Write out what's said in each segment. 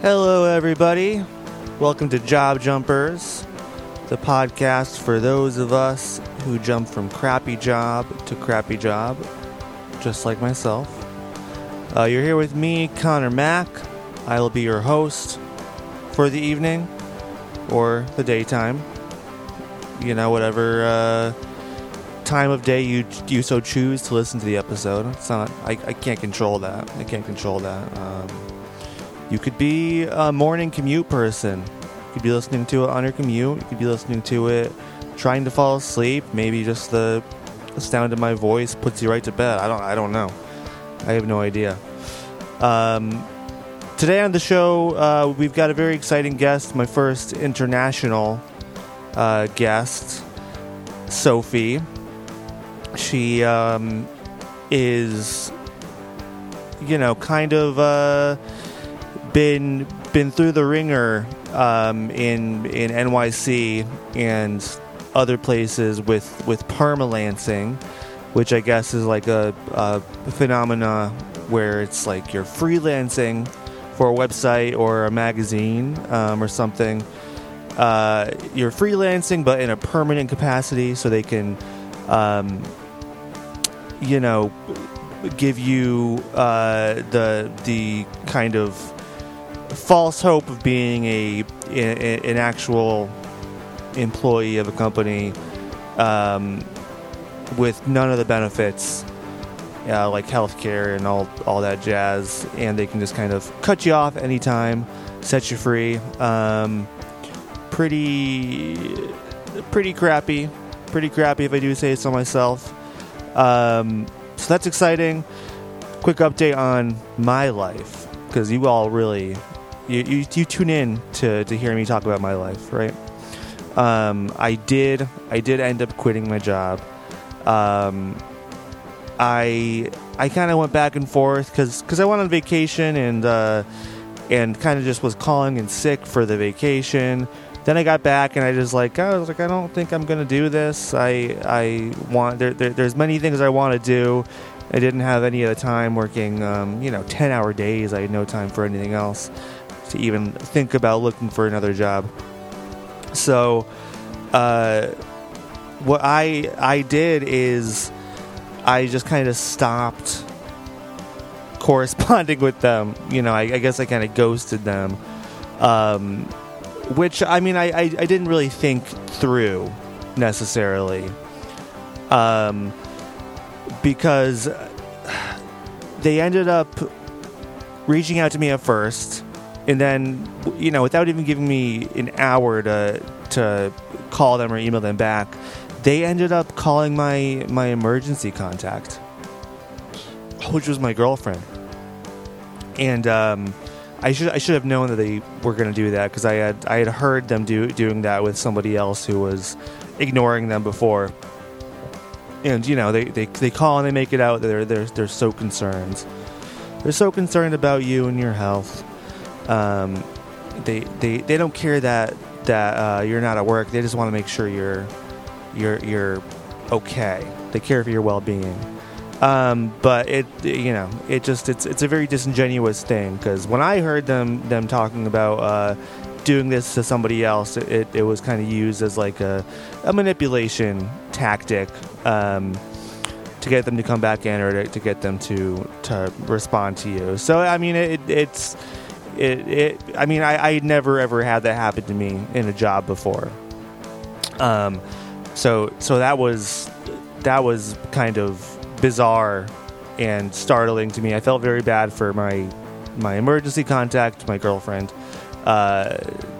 Hello, everybody. Welcome to Job Jumpers, the podcast for those of us who jump from crappy job to crappy job, just like myself. Uh, you're here with me, Connor Mack. I will be your host for the evening or the daytime. You know, whatever uh, time of day you you so choose to listen to the episode. It's not. I, I can't control that. I can't control that. Um, you could be a morning commute person. You could be listening to it on your commute. You could be listening to it trying to fall asleep. Maybe just the sound of my voice puts you right to bed. I don't. I don't know. I have no idea. Um, today on the show, uh, we've got a very exciting guest. My first international uh, guest, Sophie. She um, is, you know, kind of uh, been been through the ringer um, in in NYC and other places with with permalancing, which I guess is like a, a phenomena where it's like you're freelancing for a website or a magazine um, or something. Uh, you're freelancing, but in a permanent capacity, so they can, um, you know, give you uh, the the kind of false hope of being a, a an actual employee of a company um, with none of the benefits uh, like healthcare and all all that jazz, and they can just kind of cut you off anytime, set you free. Um, pretty pretty crappy, pretty crappy if I do say so myself. Um, so that's exciting. Quick update on my life because you all really you, you, you tune in to, to hear me talk about my life, right? Um, I did I did end up quitting my job. Um, I I kind of went back and forth because I went on vacation and uh, and kind of just was calling and sick for the vacation. Then I got back and I just like I was like I don't think I'm gonna do this. I I want there, there there's many things I want to do. I didn't have any of the time working um, you know ten hour days. I had no time for anything else to even think about looking for another job. So uh, what I I did is I just kind of stopped corresponding with them. You know, I, I guess I kind of ghosted them. Um, which, I mean, I, I, I, didn't really think through necessarily. Um, because they ended up reaching out to me at first. And then, you know, without even giving me an hour to, to call them or email them back, they ended up calling my my emergency contact, which was my girlfriend. And um, I should I should have known that they were going to do that because I had I had heard them do doing that with somebody else who was ignoring them before. And you know they, they, they call and they make it out that they're they're they're so concerned. They're so concerned about you and your health. Um, they they they don't care that that uh, you're not at work. They just want to make sure you're you're you're okay. They care for your well being. Um, but it you know it just it's it's a very disingenuous thing because when I heard them them talking about uh, doing this to somebody else, it, it was kind of used as like a, a manipulation tactic um, to get them to come back in or to, to, get them to to respond to you. So I mean it, it's it, it I mean I, I never ever had that happen to me in a job before. Um, so so that was that was kind of bizarre and startling to me. I felt very bad for my my emergency contact, my girlfriend. Uh,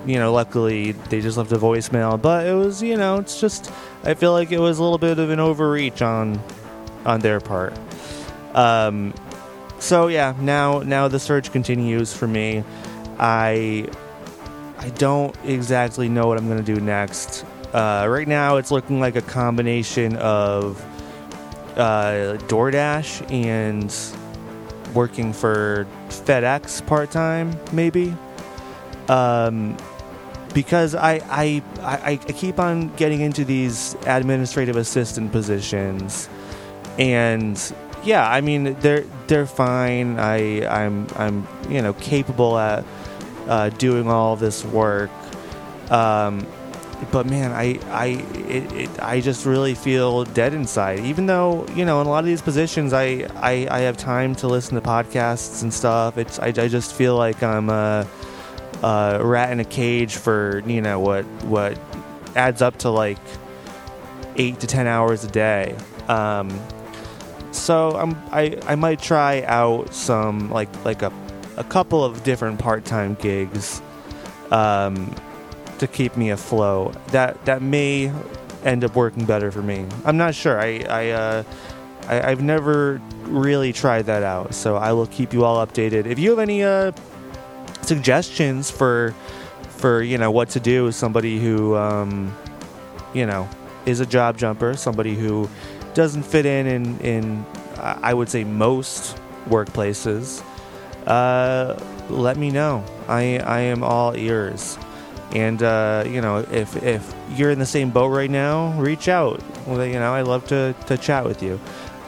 you know, luckily they just left a voicemail, but it was, you know, it's just I feel like it was a little bit of an overreach on on their part. Um, so yeah, now now the search continues for me. I I don't exactly know what I'm to do next. Uh, right now, it's looking like a combination of uh, DoorDash and working for FedEx part time, maybe. Um, because I, I, I, I keep on getting into these administrative assistant positions, and yeah, I mean they're they're fine. I I'm I'm you know capable at uh, doing all this work. Um, but man, I I it, it, I just really feel dead inside. Even though you know, in a lot of these positions, I I, I have time to listen to podcasts and stuff. It's I, I just feel like I'm a, a rat in a cage for you know what what adds up to like eight to ten hours a day. Um, so I'm I I might try out some like like a a couple of different part time gigs. Um, to keep me afloat. That that may end up working better for me. I'm not sure. I I, uh, I have never really tried that out, so I will keep you all updated. If you have any uh, suggestions for for you know what to do with somebody who um, you know is a job jumper, somebody who doesn't fit in in, in I would say most workplaces, uh, let me know. I I am all ears. And uh, you know, if if you're in the same boat right now, reach out. Well, you know, I love to to chat with you.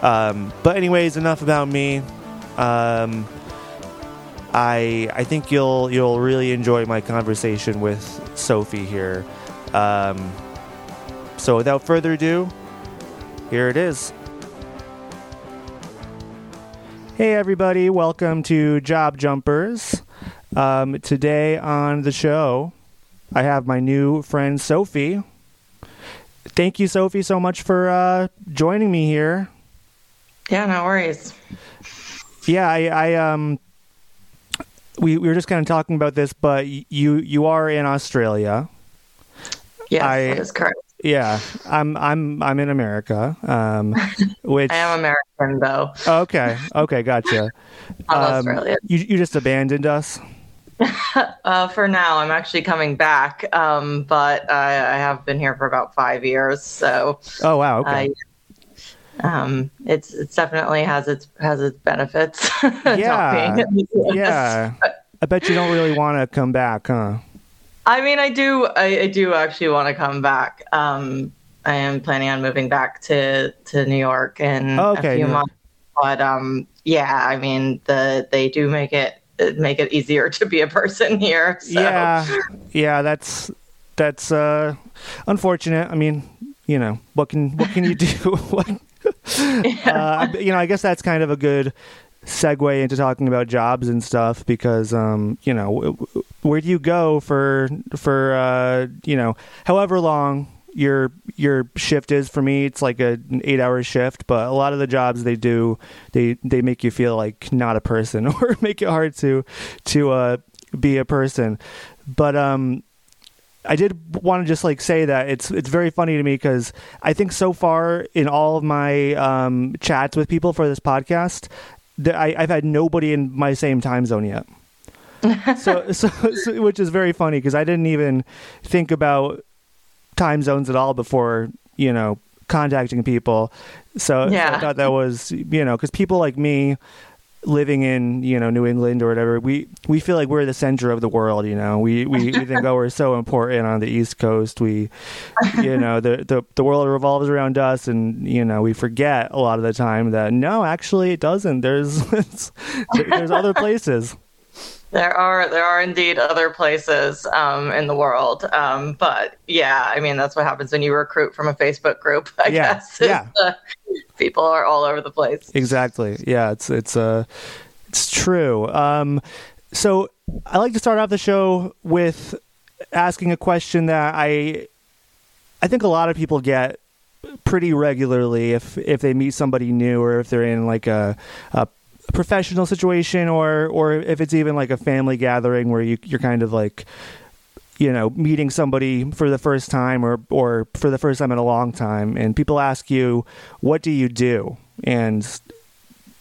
Um, but anyways, enough about me. Um, I I think you'll you'll really enjoy my conversation with Sophie here. Um, so without further ado, here it is. Hey everybody, welcome to Job Jumpers. Um, today on the show, I have my new friend Sophie. Thank you, Sophie, so much for uh, joining me here. Yeah, no worries. Yeah, I, I um, we, we were just kind of talking about this, but you you are in Australia. Yes, I, that is correct. Yeah, I'm I'm I'm in America. Um, which I am American though. Okay, okay, gotcha. um, Australia. You you just abandoned us. uh, for now, I'm actually coming back, um, but I, I, have been here for about five years. So, oh wow, okay. um, it's it's definitely has its has its benefits. Yeah, yeah. I bet you don't really want to come back, huh? I mean, I do. I, I do actually want to come back. Um, I am planning on moving back to to New York in okay, a few yeah. months. But um, yeah, I mean, the they do make it make it easier to be a person here. So. Yeah, yeah, that's that's uh, unfortunate. I mean, you know, what can what can you do? uh, you know, I guess that's kind of a good segue into talking about jobs and stuff because um, you know where do you go for for uh, you know however long your your shift is? For me it's like a, an eight hour shift but a lot of the jobs they do they they make you feel like not a person or make it hard to to uh, be a person. But um I did want to just like say that it's it's very funny to me because I think so far in all of my um, chats with people for this podcast, I, I've had nobody in my same time zone yet. so, so, so, which is very funny because I didn't even think about time zones at all before you know contacting people. So, yeah. so I thought that was you know because people like me living in you know New England or whatever, we we feel like we're the center of the world. You know, we we, we think oh we're so important on the East Coast. We you know the, the the world revolves around us, and you know we forget a lot of the time that no, actually it doesn't. There's there's other places. There are there are indeed other places um, in the world, um, but yeah, I mean that's what happens when you recruit from a Facebook group. I yeah, guess. Yeah, people are all over the place. Exactly. Yeah, it's it's uh, it's true. Um, so I like to start off the show with asking a question that I I think a lot of people get pretty regularly if if they meet somebody new or if they're in like a, a professional situation or or if it's even like a family gathering where you you're kind of like you know meeting somebody for the first time or or for the first time in a long time and people ask you what do you do? And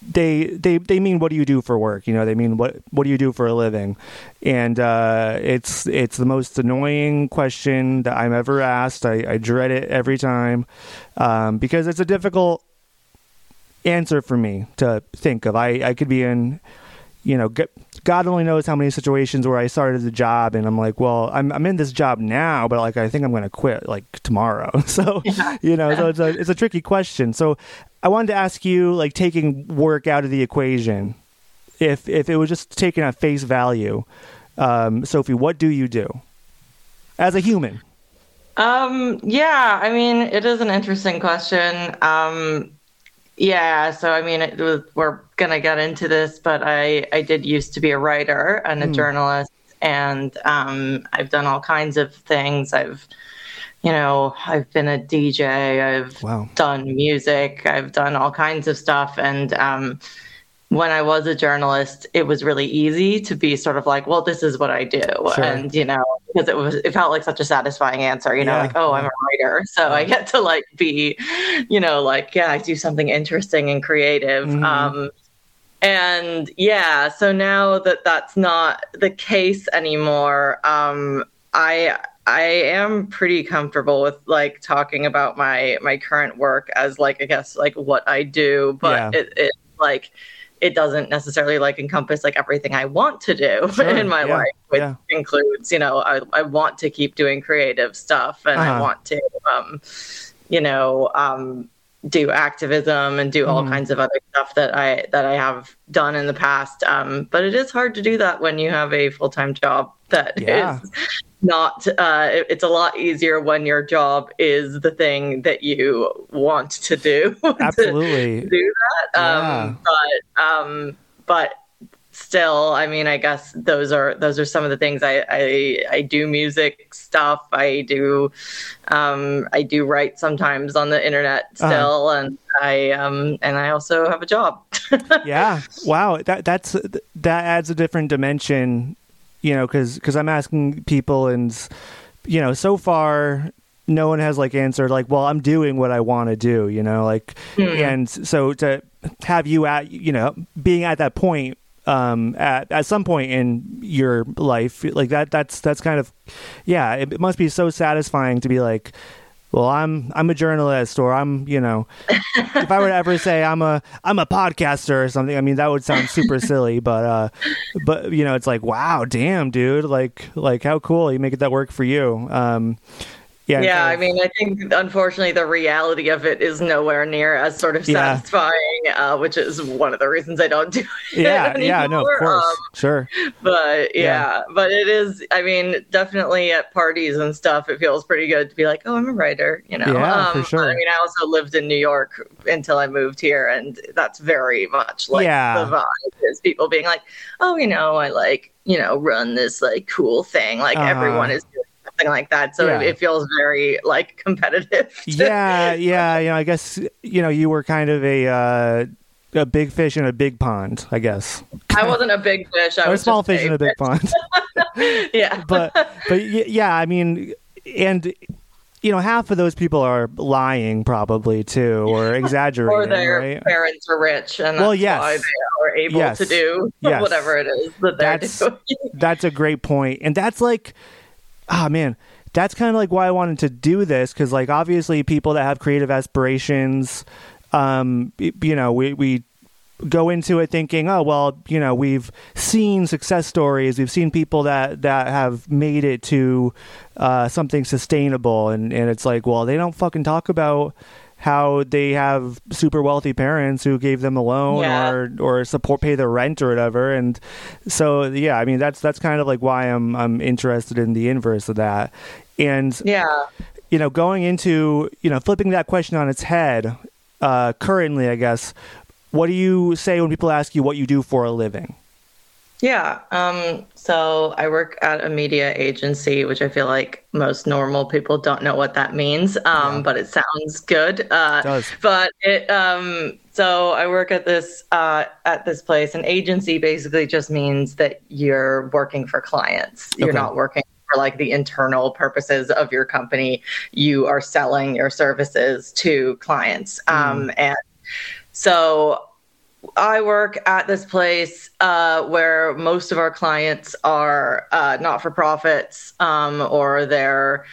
they they they mean what do you do for work? You know they mean what what do you do for a living? And uh, it's it's the most annoying question that i'm ever asked. I, I dread it every time um, because it's a difficult answer for me to think of. I, I could be in, you know, God only knows how many situations where I started the job and I'm like, well, I'm I'm in this job now, but like I think I'm going to quit like tomorrow. So, yeah. you know, so it's a it's a tricky question. So, I wanted to ask you, like, taking work out of the equation, if if it was just taken at face value, Um, Sophie, what do you do as a human? Um, yeah, I mean, it is an interesting question. Um, yeah, so I mean, was, we're gonna get into this, but I I did used to be a writer and a mm. journalist, and um, I've done all kinds of things. I've you know, I've been a DJ, I've wow. done music, I've done all kinds of stuff, and um, when I was a journalist, it was really easy to be sort of like, well, this is what I do. Sure. And, you know, because it was, it felt like such a satisfying answer, you know, yeah. like, oh, I'm a writer. So yeah. I get to like be, you know, like, yeah, I do something interesting and creative. Mm-hmm. Um, and yeah, so now that that's not the case anymore, um, I, I am pretty comfortable with like talking about my my current work as like I guess like what I do, but yeah. it, it like it doesn't necessarily like encompass like everything I want to do sure, in my yeah, life, which yeah. includes, you know, I, I want to keep doing creative stuff and uh-huh. I want to, um, you know, um, do activism and do all mm. kinds of other stuff that I that I have done in the past. Um, but it is hard to do that when you have a full time job that yeah. is not uh, it's a lot easier when your job is the thing that you want to do absolutely to do that yeah. um, but um, but still i mean i guess those are those are some of the things i i, I do music stuff i do um, i do write sometimes on the internet uh-huh. still uh-huh. and i um and i also have a job yeah wow that that's that adds a different dimension you know, because because I'm asking people, and you know, so far no one has like answered like, well, I'm doing what I want to do, you know, like, mm. and so to have you at, you know, being at that point um, at at some point in your life like that that's that's kind of yeah it, must be so satisfying to be like well i'm i'm a journalist or i'm you know if i were to ever say i'm a i'm a podcaster or something i mean that would sound super silly but uh but you know it's like wow damn dude like like how cool you make it that work for you. Um yeah, yeah. I mean, I think unfortunately the reality of it is nowhere near as sort of satisfying, yeah. uh, which is one of the reasons I don't do it. Yeah, yeah, no, of course, um, sure. But yeah, yeah, but it is. I mean, definitely at parties and stuff, it feels pretty good to be like, oh, I'm a writer, you know. Yeah, um, for sure. I mean, I also lived in New York until I moved here, and that's very much like yeah. the vibe is people being like, oh, you know, I like you know run this like cool thing, like uh, everyone is doing something like that. So yeah. it, feels very like competitive. yeah, yeah. You know, I guess you know you were kind of a uh, a big fish in a big pond. I guess I wasn't a big fish. I was a small fish in a big pond. yeah, but but yeah, I mean, and you know, half of those people are lying probably too, or exaggerating, or their right? parents are rich, and well, yes. why they are able yes. to do yes. whatever it is that they're that's, doing. that's a great point, and that's like ah oh, man that's kind of like why i wanted to do this because like obviously people that have creative aspirations um you know we we go into it thinking oh well you know we've seen success stories. We've seen people that that have made it to uh, something sustainable. And and it's like well they don't fucking talk about how they have super wealthy parents who gave them a loan yeah. or or support pay their rent or whatever. And so yeah i mean that's that's kind of like why i'm i'm interested in the inverse of that. And yeah. you know going into you know flipping that question on its head uh currently i guess what do you say when people ask you what you do for a living yeah. Um, so I work at a media agency, which I feel like most normal people don't know what that means, um, yeah. but it sounds good. Uh, it does. But it, um, so I work at this uh, at this place. An agency basically just means that you're working for clients. You're not working for like the internal purposes of your company. You are selling your services to clients, mm. and so I work at this place uh, where most of our clients are uh, not for profits um, or they're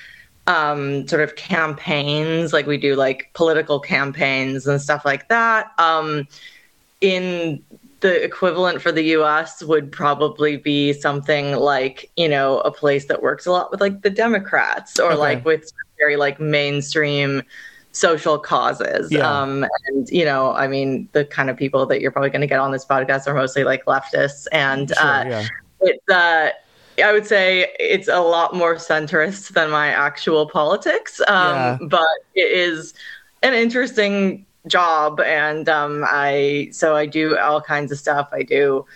um, sort of campaigns. Like we do like political campaigns and stuff like that. Um, in the equivalent for the US would probably be something like, you know, a place that works a lot with like the Democrats or okay. like with very like mainstream social causes. Yeah. Um, and, you know, I mean, the kind of people that you're probably going to get on this podcast are mostly like leftists. And sure, uh, yeah. it's, uh, I would say it's a lot more centrist than my actual politics, um, yeah. but it is an interesting job, and um, I so I do all kinds of stuff. I do.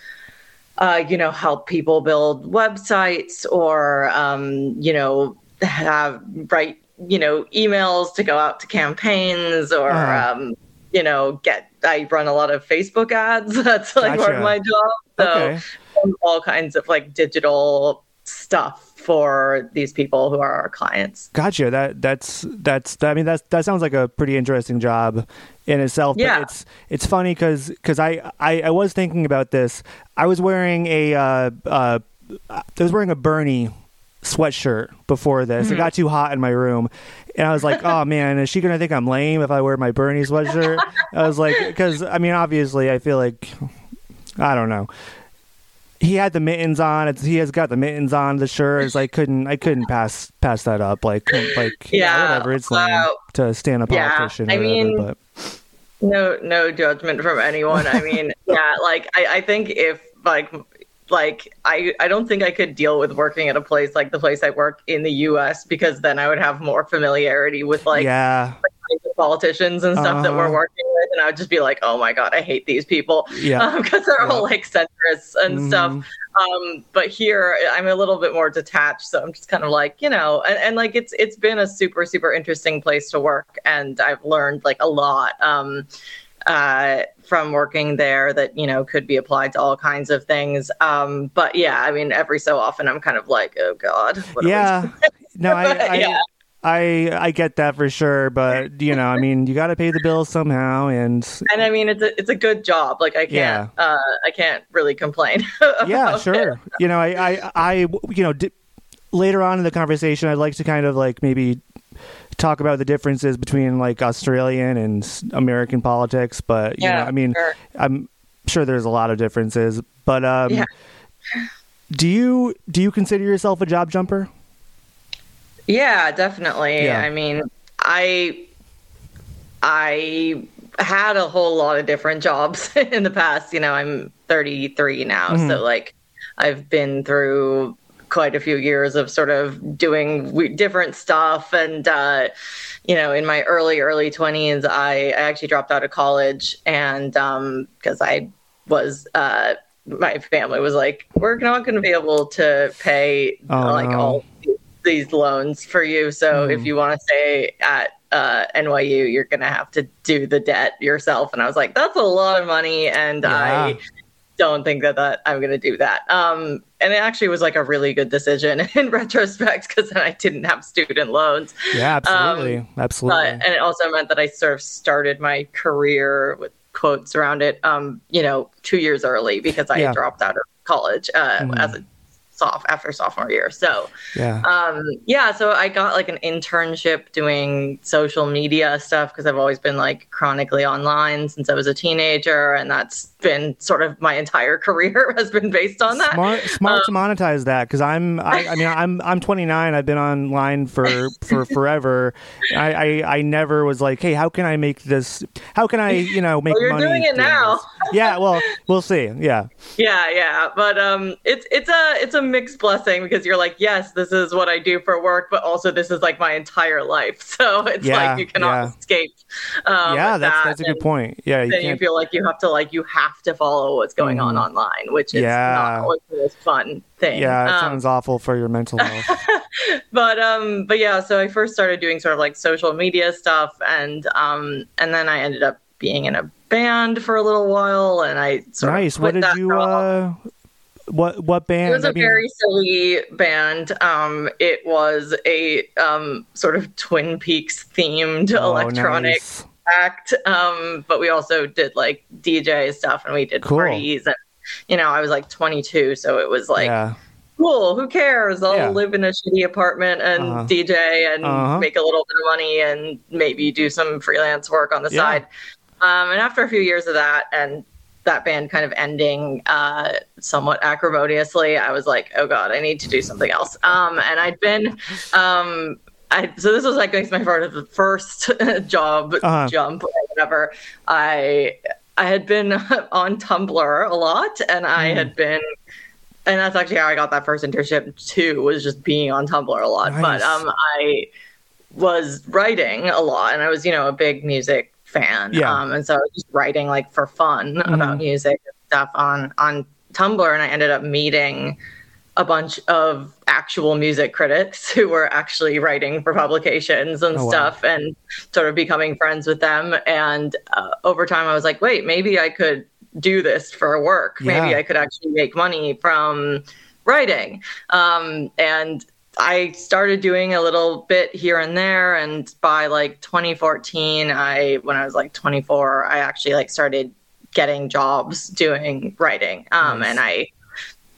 Uh, you know, help people build websites or, um, you know, have write, you know, emails to go out to campaigns or, uh-huh. um, you know, get, I run a lot of Facebook ads. That's like gotcha. part of my job. So okay. all kinds of like digital stuff for these people who are our clients. Gotcha. That that's that's I mean that's that sounds like a pretty interesting job in itself. Yeah. But it's it's funny because because I, I I was thinking about this. I was wearing a uh, uh, I was wearing a Bernie sweatshirt before this. Mm-hmm. It got too hot in my room. And I was like, oh man, is she going to think I'm lame if I wear my Bernie sweatshirt? I was like, because I mean, obviously, I feel like, I don't know he had the mittens on. It's, he has got the mittens on. The shirt is like couldn't I couldn't pass pass that up. Like like yeah, whatever. It's like to stand a politician. Yeah, I whatever, mean, but. no no judgment from anyone. I mean, yeah, like I I think if like like I, I don't think I could deal with working at a place like the place I work in the US because then I would have more familiarity with like yeah politicians and stuff uh-huh. that we're uh-huh. working with and I would just be like oh my god I hate these people yeah because um, they're yeah. all like centrists and mm-hmm. stuff um but here I'm a little bit more detached so I'm just kind of like you know and, and like it's it's been a super super interesting place to work and I've learned like a lot um uh, from working there that you know could be applied to all kinds of things. Um, but yeah, I mean, every so often I'm kind of like, oh god. Yeah, no, I, I, yeah. I I get that for sure, but you know, I mean, you got to pay the bills somehow, and and I mean, it's a it's a good job. Like I can't yeah. uh, I can't really complain. yeah, sure. It. You know, I I I you know. Di- later on in the conversation, I'd like to kind of like maybe talk about the differences between like Australian and American politics, but you yeah, know, I mean, sure. I'm sure there's a lot of differences. But um, yeah. do you do you consider yourself a job jumper? Yeah, definitely. Yeah. I mean, I I had a whole lot of different jobs in the past. You know, I'm 33 now, mm-hmm. so like I've been through quite a few years of sort of doing different stuff and uh, you know in my early early 20s i, I actually dropped out of college and because um, i was uh, my family was like we're not going to be able to pay oh, like no. all these loans for you so mm. if you want to stay at uh, NYU, you're going to have to do the debt yourself. And I was like, that's a lot of money. And yeah. I don't think that, that I'm going to do that. Um, and it actually was like a really good decision in retrospect because then I didn't have student loans. Yeah, absolutely. Um, absolutely. But, and it also meant that I sort of started my career with quotes around it, um, you know, two years early because I yeah. dropped out of college uh, mm. as a soft after sophomore year. So yeah, um, yeah. So I got like an internship doing social media stuff because I've always been like chronically online since I was a teenager, and that's been sort of my entire career has been based on that. Smart, smart um, to monetize that because I'm, I, I, mean, I'm, I'm 29. I've been online for for forever. I, I, I never was like, hey, how can I make this? How can I, you know, make well, you're money? doing it now. yeah, well, we'll see. Yeah, yeah, yeah. But um, it's it's a it's a mixed blessing because you're like, yes, this is what I do for work, but also this is like my entire life. So it's yeah, like you cannot yeah. escape. Um, yeah, that's that. that's a good and point. Yeah, you, you feel like you have to like you have to follow what's going mm. on mm-hmm. online, which is yeah. not always the fun thing. Yeah, it um, sounds awful for your mental health. but um, but yeah, so I first started doing sort of like social media stuff, and um, and then I ended up being in a band for a little while, and I sort nice. Of what did you? Uh, what what band? It was a I mean... very silly band. Um, it was a um sort of Twin Peaks themed oh, electronic nice. act. Um, but we also did like DJ stuff, and we did cool. parties, and you know, I was like 22, so it was like. Yeah. Cool. Who cares? I'll yeah. live in a shitty apartment and uh-huh. DJ and uh-huh. make a little bit of money and maybe do some freelance work on the yeah. side. Um, and after a few years of that, and that band kind of ending uh, somewhat acrimoniously, I was like, oh God, I need to do something else. Um, and I'd been, um, I, so this was like my the first job uh-huh. jump or whatever. I, I had been on Tumblr a lot and I mm. had been and that's actually how I got that first internship too. Was just being on Tumblr a lot. Nice. But um, I was writing a lot, and I was you know a big music fan. Yeah. Um, and so I was just writing like for fun mm-hmm. about music and stuff on on Tumblr, and I ended up meeting a bunch of actual music critics who were actually writing for publications and oh, stuff wow. and sort of becoming friends with them and uh, over time i was like wait maybe i could do this for work yeah. maybe i could actually make money from writing um, and I started doing a little bit here and there and by like 2014 I when I was like 24 I actually like started getting jobs doing writing um, nice. and I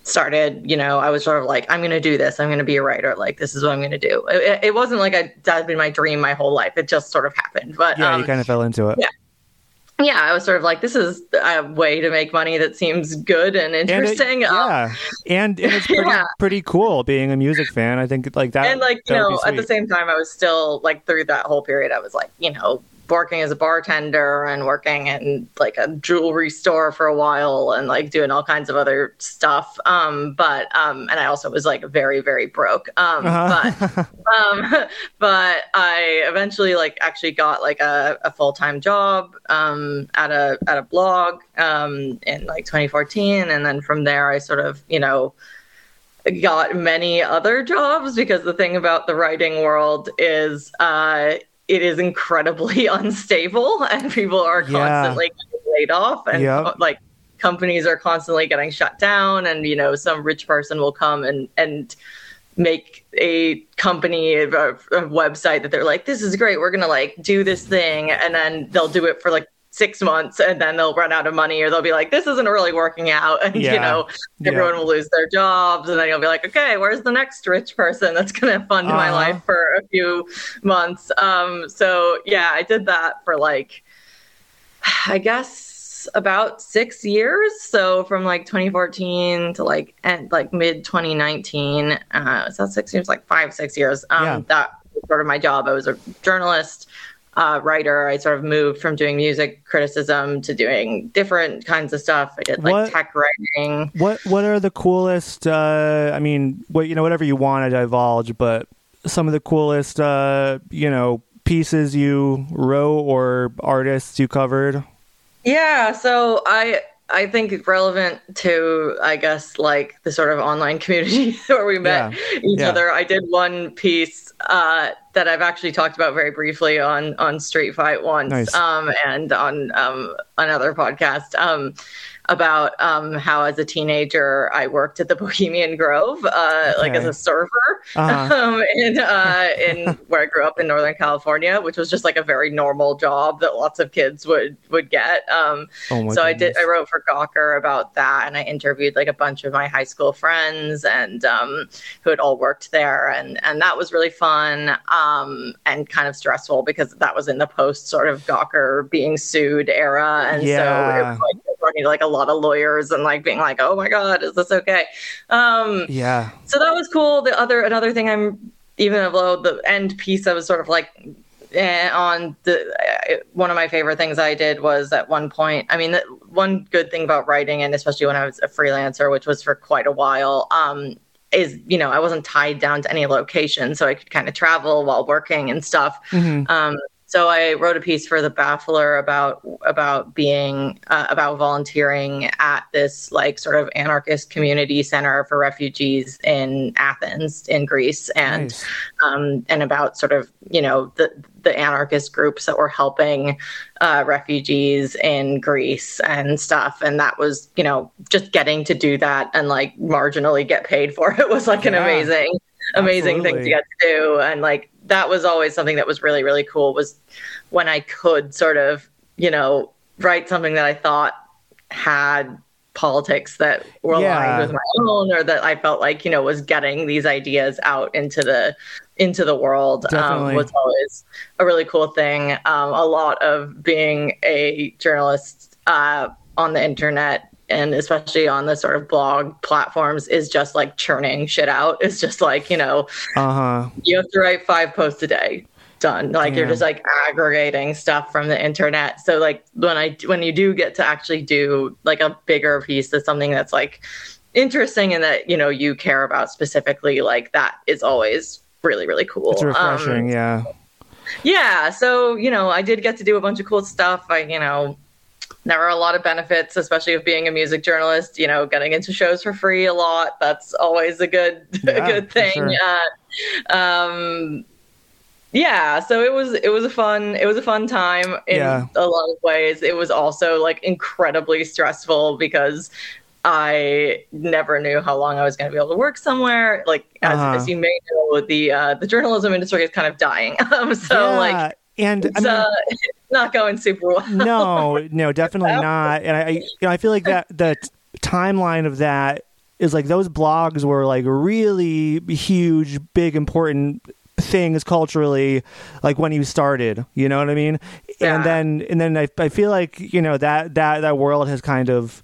started, you know, I was sort of like, I'm going to do this. I'm going to be a writer. Like, this is what I'm going to do. It, it, wasn't like I, that had been my dream my whole life. It just sort of happened. But yeah, um, you kind of fell into it. Yeah. Yeah, I was sort of like, this is a way to make money that seems good and interesting. And it, um, yeah, and, and it's pretty, yeah. pretty cool being a music fan. I think like that. And like you know, at the same time, I was still like through that whole period, I was like, you know, working as a bartender and working in like a jewelry store for a while and like doing all kinds of other stuff. Um, but um, and I also was like very very broke. Um, uh-huh. but um, but I eventually like actually got like a, a full time job um at a at a blog um in like 2014, and then from there I sort of you know got many other jobs because the thing about the writing world is uh it is incredibly unstable and people are constantly yeah. laid off and yep. like companies are constantly getting shut down and you know some rich person will come and and make a company a, a website that they're like this is great we're gonna like do this thing and then they'll do it for like six months and then they'll run out of money or they'll be like this isn't really working out and yeah. you know everyone yeah. will lose their jobs and then you'll be like okay where's the next rich person that's going to fund uh-huh. my life for a few months um so yeah i did that for like i guess about six years so from like 2014 to like end like mid 2019 uh so six years like five six years um yeah. that was sort of my job i was a journalist uh, writer. I sort of moved from doing music criticism to doing different kinds of stuff. I did like what, tech writing. What What are the coolest? Uh, I mean, what you know, whatever you want to divulge, but some of the coolest, uh, you know, pieces you wrote or artists you covered. Yeah, so I I think relevant to, I guess, like the sort of online community where we met yeah. each yeah. other. I did one piece uh, that I've actually talked about very briefly on on Street Fight once, nice. um, and on um, another podcast. Um, about um, how as a teenager I worked at the Bohemian Grove, uh, okay. like as a server, uh-huh. um, in uh, in where I grew up in Northern California, which was just like a very normal job that lots of kids would would get. Um, oh so goodness. I did. I wrote for Gawker about that, and I interviewed like a bunch of my high school friends and um, who had all worked there, and and that was really fun um, and kind of stressful because that was in the post sort of Gawker being sued era, and yeah. so it was like talking to like a lot of lawyers and like being like, oh my god, is this okay? Um, yeah. So that was cool. The other another thing I'm even though the end piece I was sort of like eh, on the eh, one of my favorite things I did was at one point. I mean, the, one good thing about writing, and especially when I was a freelancer, which was for quite a while, um, is you know I wasn't tied down to any location, so I could kind of travel while working and stuff. Mm-hmm. Um, so I wrote a piece for the Baffler about about being uh, about volunteering at this like sort of anarchist community center for refugees in Athens in Greece, and nice. um, and about sort of you know the the anarchist groups that were helping uh, refugees in Greece and stuff. And that was you know just getting to do that and like marginally get paid for it was like yeah. an amazing amazing Absolutely. thing to get to do and like that was always something that was really really cool was when i could sort of you know write something that i thought had politics that were yeah. aligned with my own or that i felt like you know was getting these ideas out into the into the world um, was always a really cool thing um, a lot of being a journalist uh, on the internet and especially on the sort of blog platforms is just like churning shit out. It's just like, you know, uh-huh. you have to write five posts a day. Done. Like you're just like aggregating stuff from the internet. So like when I when you do get to actually do like a bigger piece of something that's like interesting and that you know you care about specifically like that is always really really cool. It's refreshing, um, yeah. Yeah, so you know, I did get to do a bunch of cool stuff. I you know, there are a lot of benefits, especially of being a music journalist. You know, getting into shows for free a lot. That's always a good yeah, a good thing. Sure. Uh, um, yeah, so it was it was a fun it was a fun time in yeah. a lot of ways. It was also like incredibly stressful because I never knew how long I was going to be able to work somewhere. Like as, uh-huh. as you may know, the uh, the journalism industry is kind of dying. Um, so yeah. like and it's, I mean, uh, not going super well. no, no, definitely not. And I, you know, I feel like that the timeline of that is like those blogs were like really huge, big, important things culturally like when you started you know what i mean yeah. and then and then I, I feel like you know that that that world has kind of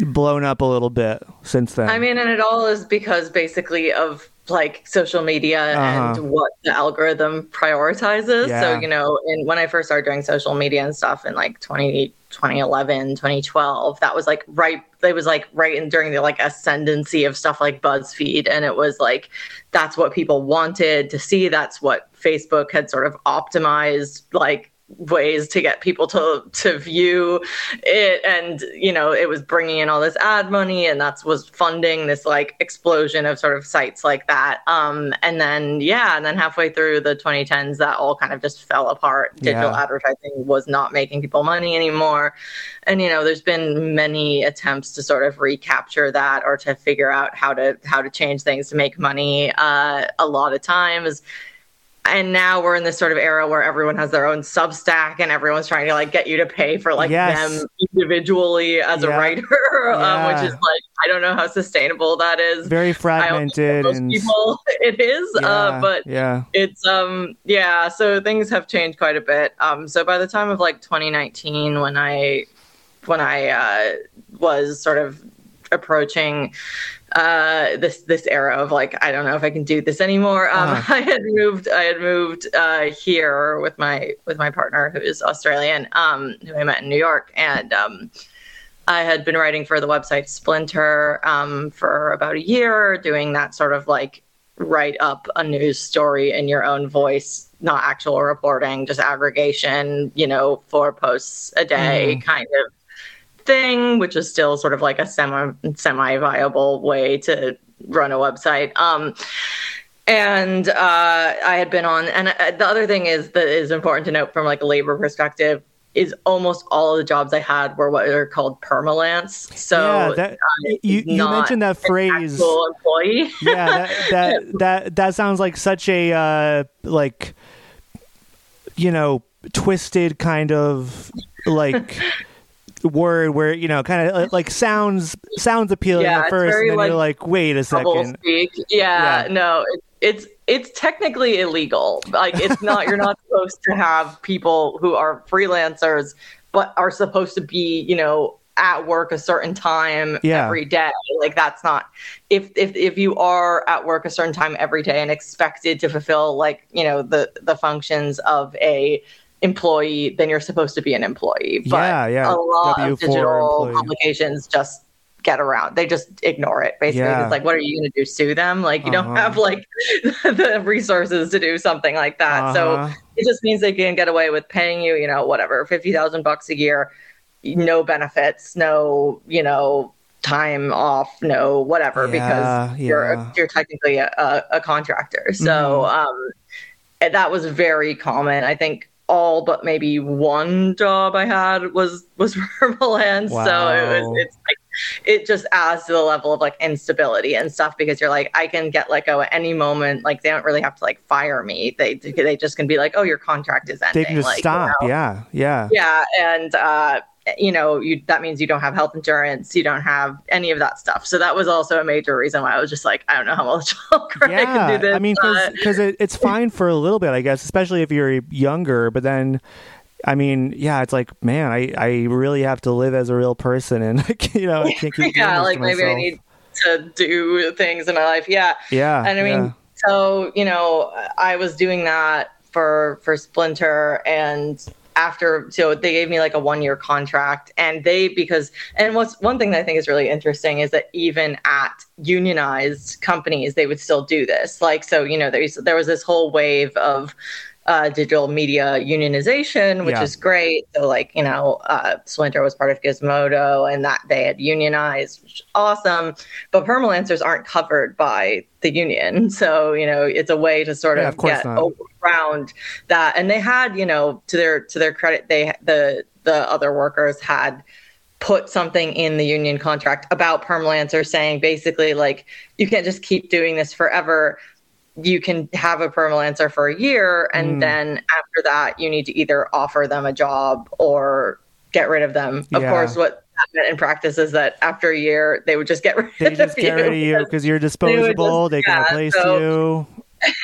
blown up a little bit since then i mean and it all is because basically of like social media uh-huh. and what the algorithm prioritizes. Yeah. So, you know, and when I first started doing social media and stuff in like 20, 2011, 2012, that was like right, it was like right in during the like ascendancy of stuff like BuzzFeed. And it was like, that's what people wanted to see. That's what Facebook had sort of optimized, like, ways to get people to to view it. And you know it was bringing in all this ad money and that's was funding this like explosion of sort of sites like that. Um and then yeah and then halfway through the 2010s that all kind of just fell apart. Digital yeah. advertising was not making people money anymore. And you know there's been many attempts to sort of recapture that or to figure out how to how to change things to make money. Uh a lot of times and now we're in this sort of era where everyone has their own substack and everyone's trying to like get you to pay for like yes. them individually as yeah. a writer yeah. um, which is like i don't know how sustainable that is very fragmented and people it is uh, yeah. uh, but yeah it's um yeah so things have changed quite a bit um so by the time of like 2019 when i when i uh was sort of approaching uh, this this era of like I don't know if I can do this anymore. Um, uh-huh. I had moved I had moved uh, here with my with my partner who is Australian, um, who I met in New York, and um, I had been writing for the website Splinter um, for about a year, doing that sort of like write up a news story in your own voice, not actual reporting, just aggregation, you know, four posts a day mm. kind of thing, which is still sort of like a semi semi viable way to run a website. Um, and uh, I had been on, and uh, the other thing is that is important to note from like a labor perspective is almost all of the jobs I had were what are called permalance. So yeah, that, you, you mentioned that phrase. Employee. yeah, that, that that that sounds like such a uh, like you know twisted kind of like word where you know kind of uh, like sounds sounds appealing yeah, at first and then like, you're like wait a second speak. Yeah, yeah. no it, it's it's technically illegal like it's not you're not supposed to have people who are freelancers but are supposed to be you know at work a certain time yeah. every day like that's not if if if you are at work a certain time every day and expected to fulfill like you know the the functions of a employee, then you're supposed to be an employee. But yeah, yeah. a lot W4 of digital employee. publications just get around. They just ignore it. Basically, yeah. it's like, what are you going to do? Sue them? Like you uh-huh. don't have like the resources to do something like that. Uh-huh. So it just means they can get away with paying you, you know, whatever, fifty thousand bucks a year, no benefits, no, you know, time off, no whatever, yeah, because you're you're technically a, a, a contractor. So mm. um, that was very common. I think all but maybe one job I had was was permalance. Wow. So it was it's like it just adds to the level of like instability and stuff because you're like I can get let go at any moment. Like they don't really have to like fire me. They they just can be like, oh, your contract is ending. They can just like, stop. You know? Yeah, yeah, yeah. And uh, you know, you that means you don't have health insurance, you don't have any of that stuff. So that was also a major reason why I was just like, I don't know how much longer yeah, I can do this. I mean, because it, it's fine for a little bit, I guess, especially if you're younger. But then, I mean, yeah, it's like, man, I I really have to live as a real person, and you know, I can't keep yeah, like maybe I need to do things in my life. Yeah, yeah, and I mean, yeah. so you know, I was doing that for for Splinter and after so they gave me like a one year contract. And they because and what's one thing that i think is really interesting is that even at unionized companies they would still do this. Like so you know there's there was this whole wave of uh, digital media unionization, which yeah. is great. So, like, you know, uh, Splinter was part of Gizmodo and that they had unionized, which is awesome. But permalancers aren't covered by the union. So, you know, it's a way to sort yeah, of, of get not. around that. And they had, you know, to their to their credit, they the the other workers had put something in the union contract about permalancers saying basically like you can't just keep doing this forever you can have a permalancer for a year and mm. then after that you need to either offer them a job or get rid of them. Of yeah. course what happened in practice is that after a year they would just get rid they just get rid of you because you're disposable they, just, they can yeah, replace so,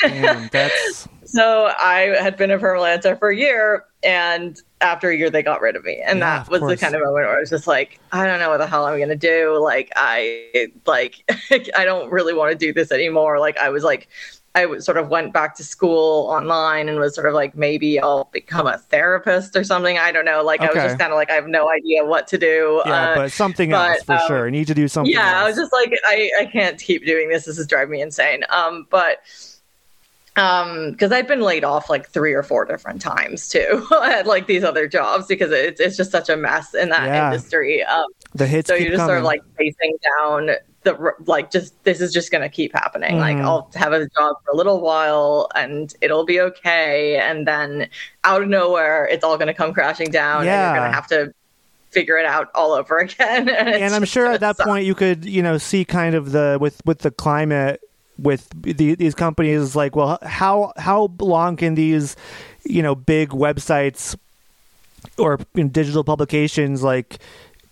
you. That's so i had been a permalancer for a year and after a year they got rid of me. And yeah, that was the kind of moment where i was just like i don't know what the hell i'm gonna do. Like i like i don't really want to do this anymore. Like i was like I sort of went back to school online and was sort of like, maybe I'll become a therapist or something. I don't know. Like, okay. I was just kind of like, I have no idea what to do. Yeah, uh, but something but, else for um, sure. I need to do something. Yeah, else. I was just like, I, I can't keep doing this. This is driving me insane. Um, but um because i've been laid off like three or four different times too at like these other jobs because it's, it's just such a mess in that yeah. industry um the hits so you're just coming. sort of like facing down the like just this is just going to keep happening mm. like i'll have a job for a little while and it'll be okay and then out of nowhere it's all going to come crashing down yeah. and you're going to have to figure it out all over again and, and i'm sure at that suck. point you could you know see kind of the with with the climate with the, these companies like well how how long can these you know big websites or you know, digital publications like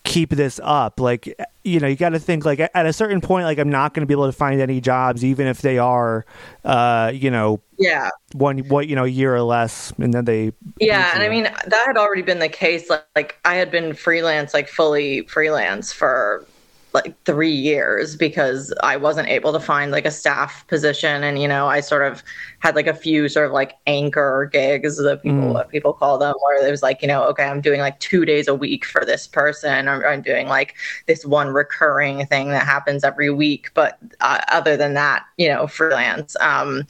keep this up like you know you got to think like at a certain point like i'm not going to be able to find any jobs even if they are uh you know yeah one what you know a year or less and then they yeah and i mean that had already been the case like, like i had been freelance like fully freelance for like three years because I wasn't able to find like a staff position. And, you know, I sort of had like a few sort of like anchor gigs that people, mm. what people call them, where it was like, you know, okay, I'm doing like two days a week for this person, or I'm doing like this one recurring thing that happens every week. But uh, other than that, you know, freelance. Um,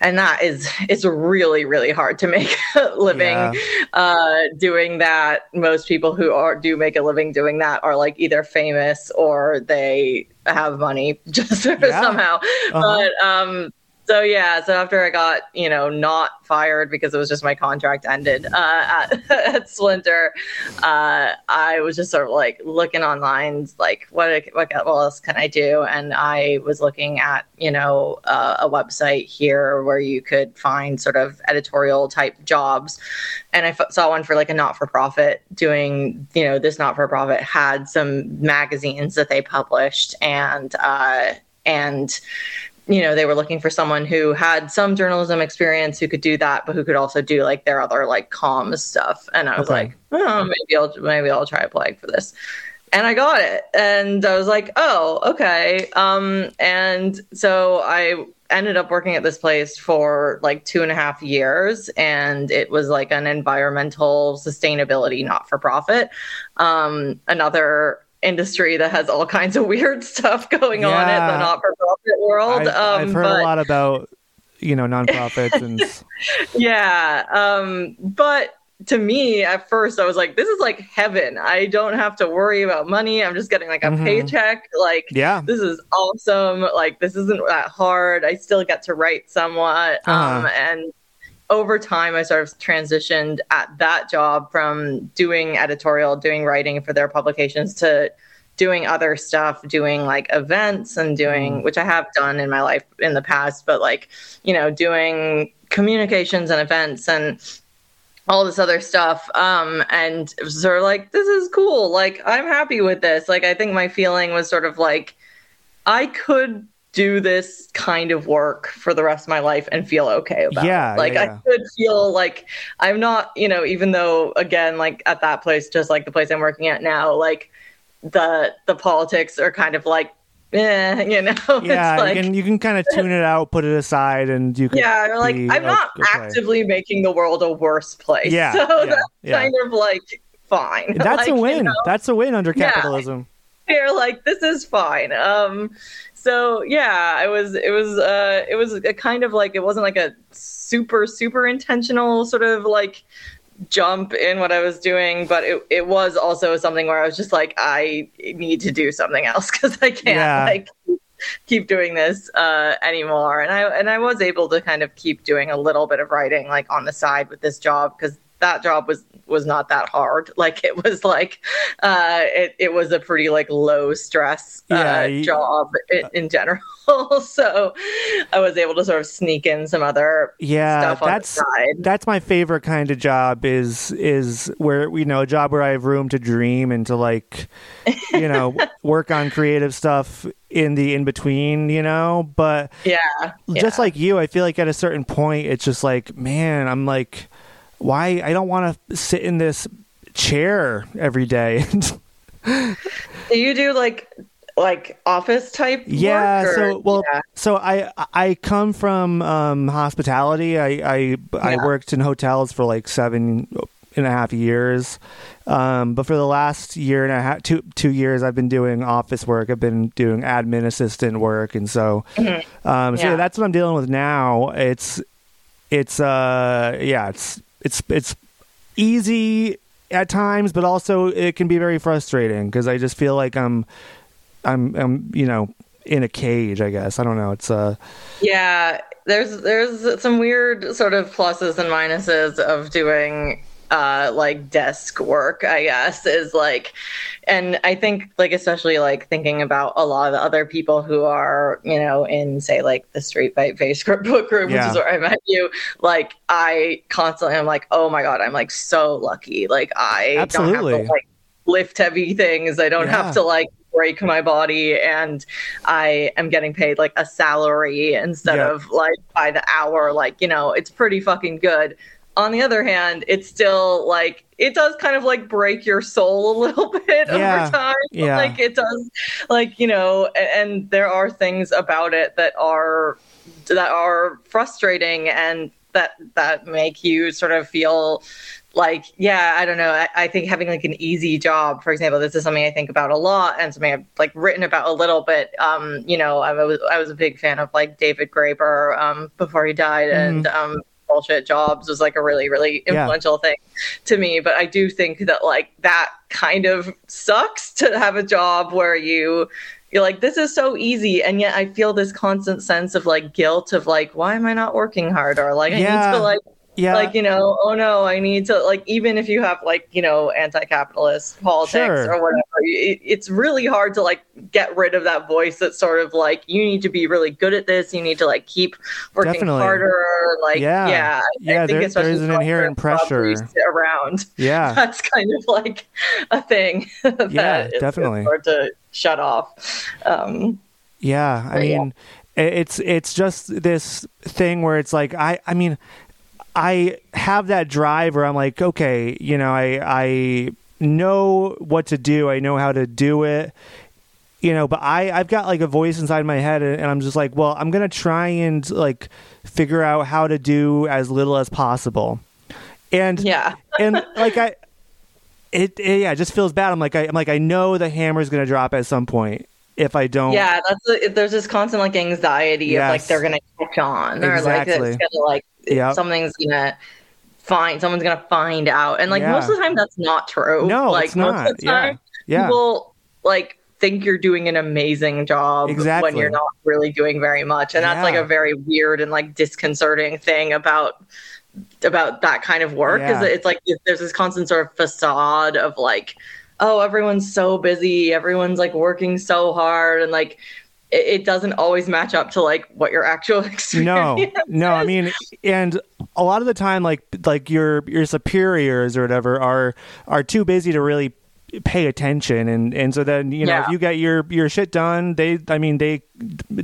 and that is, it's really, really hard to make a living yeah. uh, doing that. Most people who are do make a living doing that are like either famous or or they have money just yeah. somehow. Uh-huh. But um, so yeah, so after I got you know not fired because it was just my contract ended uh, at, at Splinter, uh, I was just sort of like looking online, like what what else can I do? And I was looking at you know uh, a website here where you could find sort of editorial type jobs, and I f- saw one for like a not for profit doing you know this not for profit had some magazines that they published and uh, and you know they were looking for someone who had some journalism experience who could do that but who could also do like their other like comms stuff and i was okay. like oh maybe i'll maybe i'll try applying for this and i got it and i was like oh okay um and so i ended up working at this place for like two and a half years and it was like an environmental sustainability not for profit um another industry that has all kinds of weird stuff going yeah. on in the not-for-profit world. I've, um, I've heard but... a lot about you know nonprofits and yeah, um, but to me at first I was like, this is like heaven. I don't have to worry about money. I'm just getting like a mm-hmm. paycheck. Like, yeah, this is awesome. Like, this isn't that hard. I still get to write somewhat. Uh-huh. Um, and over time, I sort of transitioned at that job from doing editorial, doing writing for their publications to doing other stuff, doing like events and doing, mm. which I have done in my life in the past, but like, you know, doing communications and events and all this other stuff. Um, and it was sort of like, this is cool. Like, I'm happy with this. Like, I think my feeling was sort of like, I could do this kind of work for the rest of my life and feel okay about yeah, it. Like yeah, yeah. I could feel like I'm not, you know, even though again, like at that place, just like the place I'm working at now, like the the politics are kind of like eh, you know. Yeah, like, you can you can kind of tune it out, put it aside, and you can. Yeah, like I'm not actively making the world a worse place. Yeah, so yeah, that's yeah. kind of like fine. That's like, a win. You know? That's a win under capitalism. Yeah. You're like this is fine. Um, so yeah, it was it was uh it was a kind of like it wasn't like a super super intentional sort of like jump in what I was doing, but it, it was also something where I was just like, I need to do something else because I can't yeah. like keep doing this uh, anymore. And I and I was able to kind of keep doing a little bit of writing like on the side with this job because that job was was not that hard. Like it was like uh, it it was a pretty like low stress uh, yeah, you, job in, in, general. so I was able to sort of sneak in some other yeah. that's that's my favorite kind of job is is where you know a job where I have room to dream and to like you know work on creative stuff in the in between, you know. But yeah, just yeah. like you, I feel like at a certain point, it's just like man, I'm like why I don't want to sit in this chair every day. do you do like like office type yeah so well yeah. so i i come from um, hospitality i I, yeah. I worked in hotels for like seven and a half years um, but for the last year and a half two two years i've been doing office work i've been doing admin assistant work and so mm-hmm. um, so yeah. that's what i'm dealing with now it's it's uh yeah it's it's it's easy at times, but also it can be very frustrating because I just feel like I'm I'm I'm you know in a cage. I guess I don't know. It's uh yeah. There's there's some weird sort of pluses and minuses of doing uh, like desk work, I guess, is like, and I think like especially like thinking about a lot of the other people who are, you know, in say like the Street Fight Facebook book group, yeah. which is where I met you. Like I constantly am like, oh my god, I'm like so lucky. Like I Absolutely. don't have to like lift heavy things. I don't yeah. have to like break my body and I am getting paid like a salary instead of like by the hour. Like, you know, it's pretty fucking good on the other hand, it's still like it does kind of like break your soul a little bit yeah. over time. Yeah. Like it does like, you know, and, and there are things about it that are that are frustrating and that that make you sort of feel like yeah i don't know I, I, think having like an easy job for example this is something i think about a lot and something i've like written about a little bit um you know i was i was a big fan of like david graeber um before he died mm-hmm. and um bullshit jobs was like a really really influential yeah. thing to me but i do think that like that kind of sucks to have a job where you you're like this is so easy and yet i feel this constant sense of like guilt of like why am i not working harder like i yeah. need to like yeah. like you know oh no i need to like even if you have like you know anti-capitalist politics sure. or whatever it, it's really hard to like get rid of that voice that's sort of like you need to be really good at this you need to like keep working Definitely. harder like yeah yeah yeah there, there's an inherent pressure around yeah that's kind of like a thing yeah definitely hard to shut off um yeah i mean yeah. it's it's just this thing where it's like i i mean I have that drive where I'm like, okay, you know, I I know what to do. I know how to do it. You know, but I I've got like a voice inside my head, and, I'm just like, well, I'm gonna try and like figure out how to do as little as possible. And yeah, and like I, it, it yeah, it just feels bad. I'm like I, I'm like I know the hammer's gonna drop at some point, if I don't. Yeah, that's there's this constant like anxiety yes. of like they're gonna catch on or exactly. like it's gonna like yep. something's gonna find someone's gonna find out, and like yeah. most of the time that's not true. No, like it's not. most of the time, yeah. yeah. people like think you're doing an amazing job exactly. when you're not really doing very much, and that's yeah. like a very weird and like disconcerting thing about about that kind of work is it's like there's this constant sort of facade of like oh, everyone's so busy, everyone's like working so hard, and like it, it doesn't always match up to like what your actual experience. No, no, I mean, and a lot of the time, like like your your superiors or whatever are are too busy to really pay attention. And and so then you know yeah. if you get your your shit done they i mean they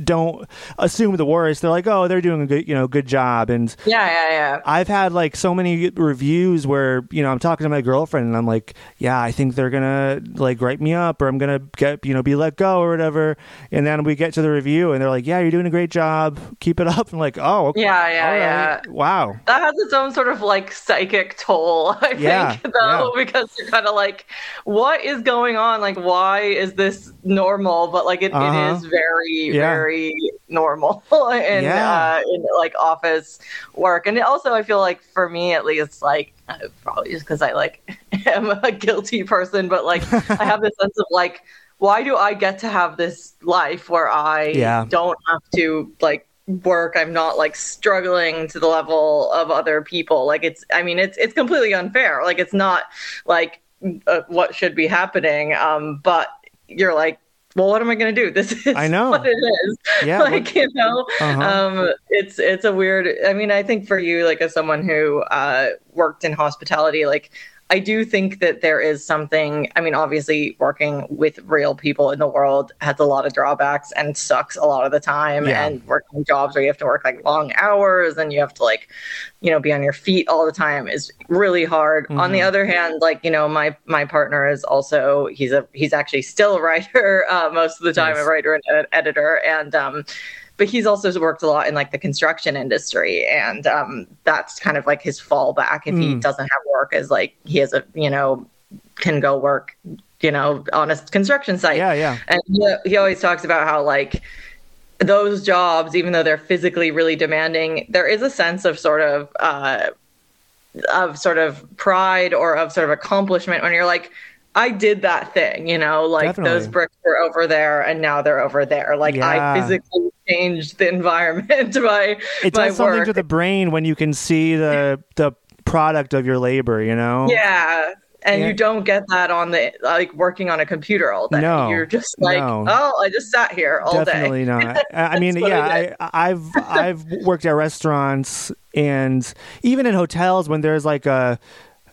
don't assume the worst. They're like oh they're doing a good you know good job. And yeah yeah yeah. I've had like so many reviews where you know i'm talking to my girlfriend and i'm like yeah i think they're gonna like write me up or i'm gonna get you know be let go or whatever. And then we get to the review and they're like yeah you're doing a great job. Keep it up. And like oh okay. yeah yeah right. yeah. Wow. That has its own sort of like psychic toll i yeah, think though yeah. because you're kind of like what is going on? Like, why is this normal? But like, it, uh-huh. it is very, yeah. very normal in, yeah. uh, in like office work. And also, I feel like for me, at least, like, uh, probably just because I like am a guilty person, but like, I have this sense of like, why do I get to have this life where I yeah. don't have to like work i'm not like struggling to the level of other people like it's i mean it's it's completely unfair like it's not like uh, what should be happening. Um, but you're like, well, what am I going to do? This is I know what it is. Yeah, like you know, uh-huh. um, it's it's a weird. I mean, I think for you, like as someone who uh, worked in hospitality, like I do think that there is something. I mean, obviously, working with real people in the world has a lot of drawbacks and sucks a lot of the time. Yeah. And working jobs where you have to work like long hours and you have to like, you know, be on your feet all the time is really hard. Mm-hmm. On the mm-hmm. other hand, like you know, my my partner is also he's a he's actually still a writer uh, most of the time, a writer and ed- editor, and um, but he's also worked a lot in like the construction industry and um, that's kind of like his fallback if mm. he hmm. doesn't have work Is like he has a you know can go work you know on a construction site yeah yeah and he, he always talks about how like those jobs even though they're physically really demanding there is a sense of sort of uh, of sort of pride or of sort of accomplishment when you're like I did that thing, you know, like Definitely. those bricks were over there and now they're over there. Like yeah. I physically changed the environment by it does something to the brain when you can see the the product of your labor. You know? Yeah. And yeah. you don't get that on the like working on a computer all day. No, you're just like, no. oh, I just sat here all Definitely day. Definitely not. I mean, yeah, I, I've I've worked at restaurants and even in hotels when there's like a